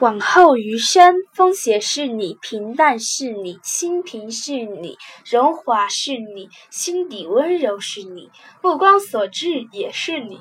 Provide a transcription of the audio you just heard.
往后余生风雪是你平淡是你清贫是你荣华是你心底温柔是你目光所至也是你。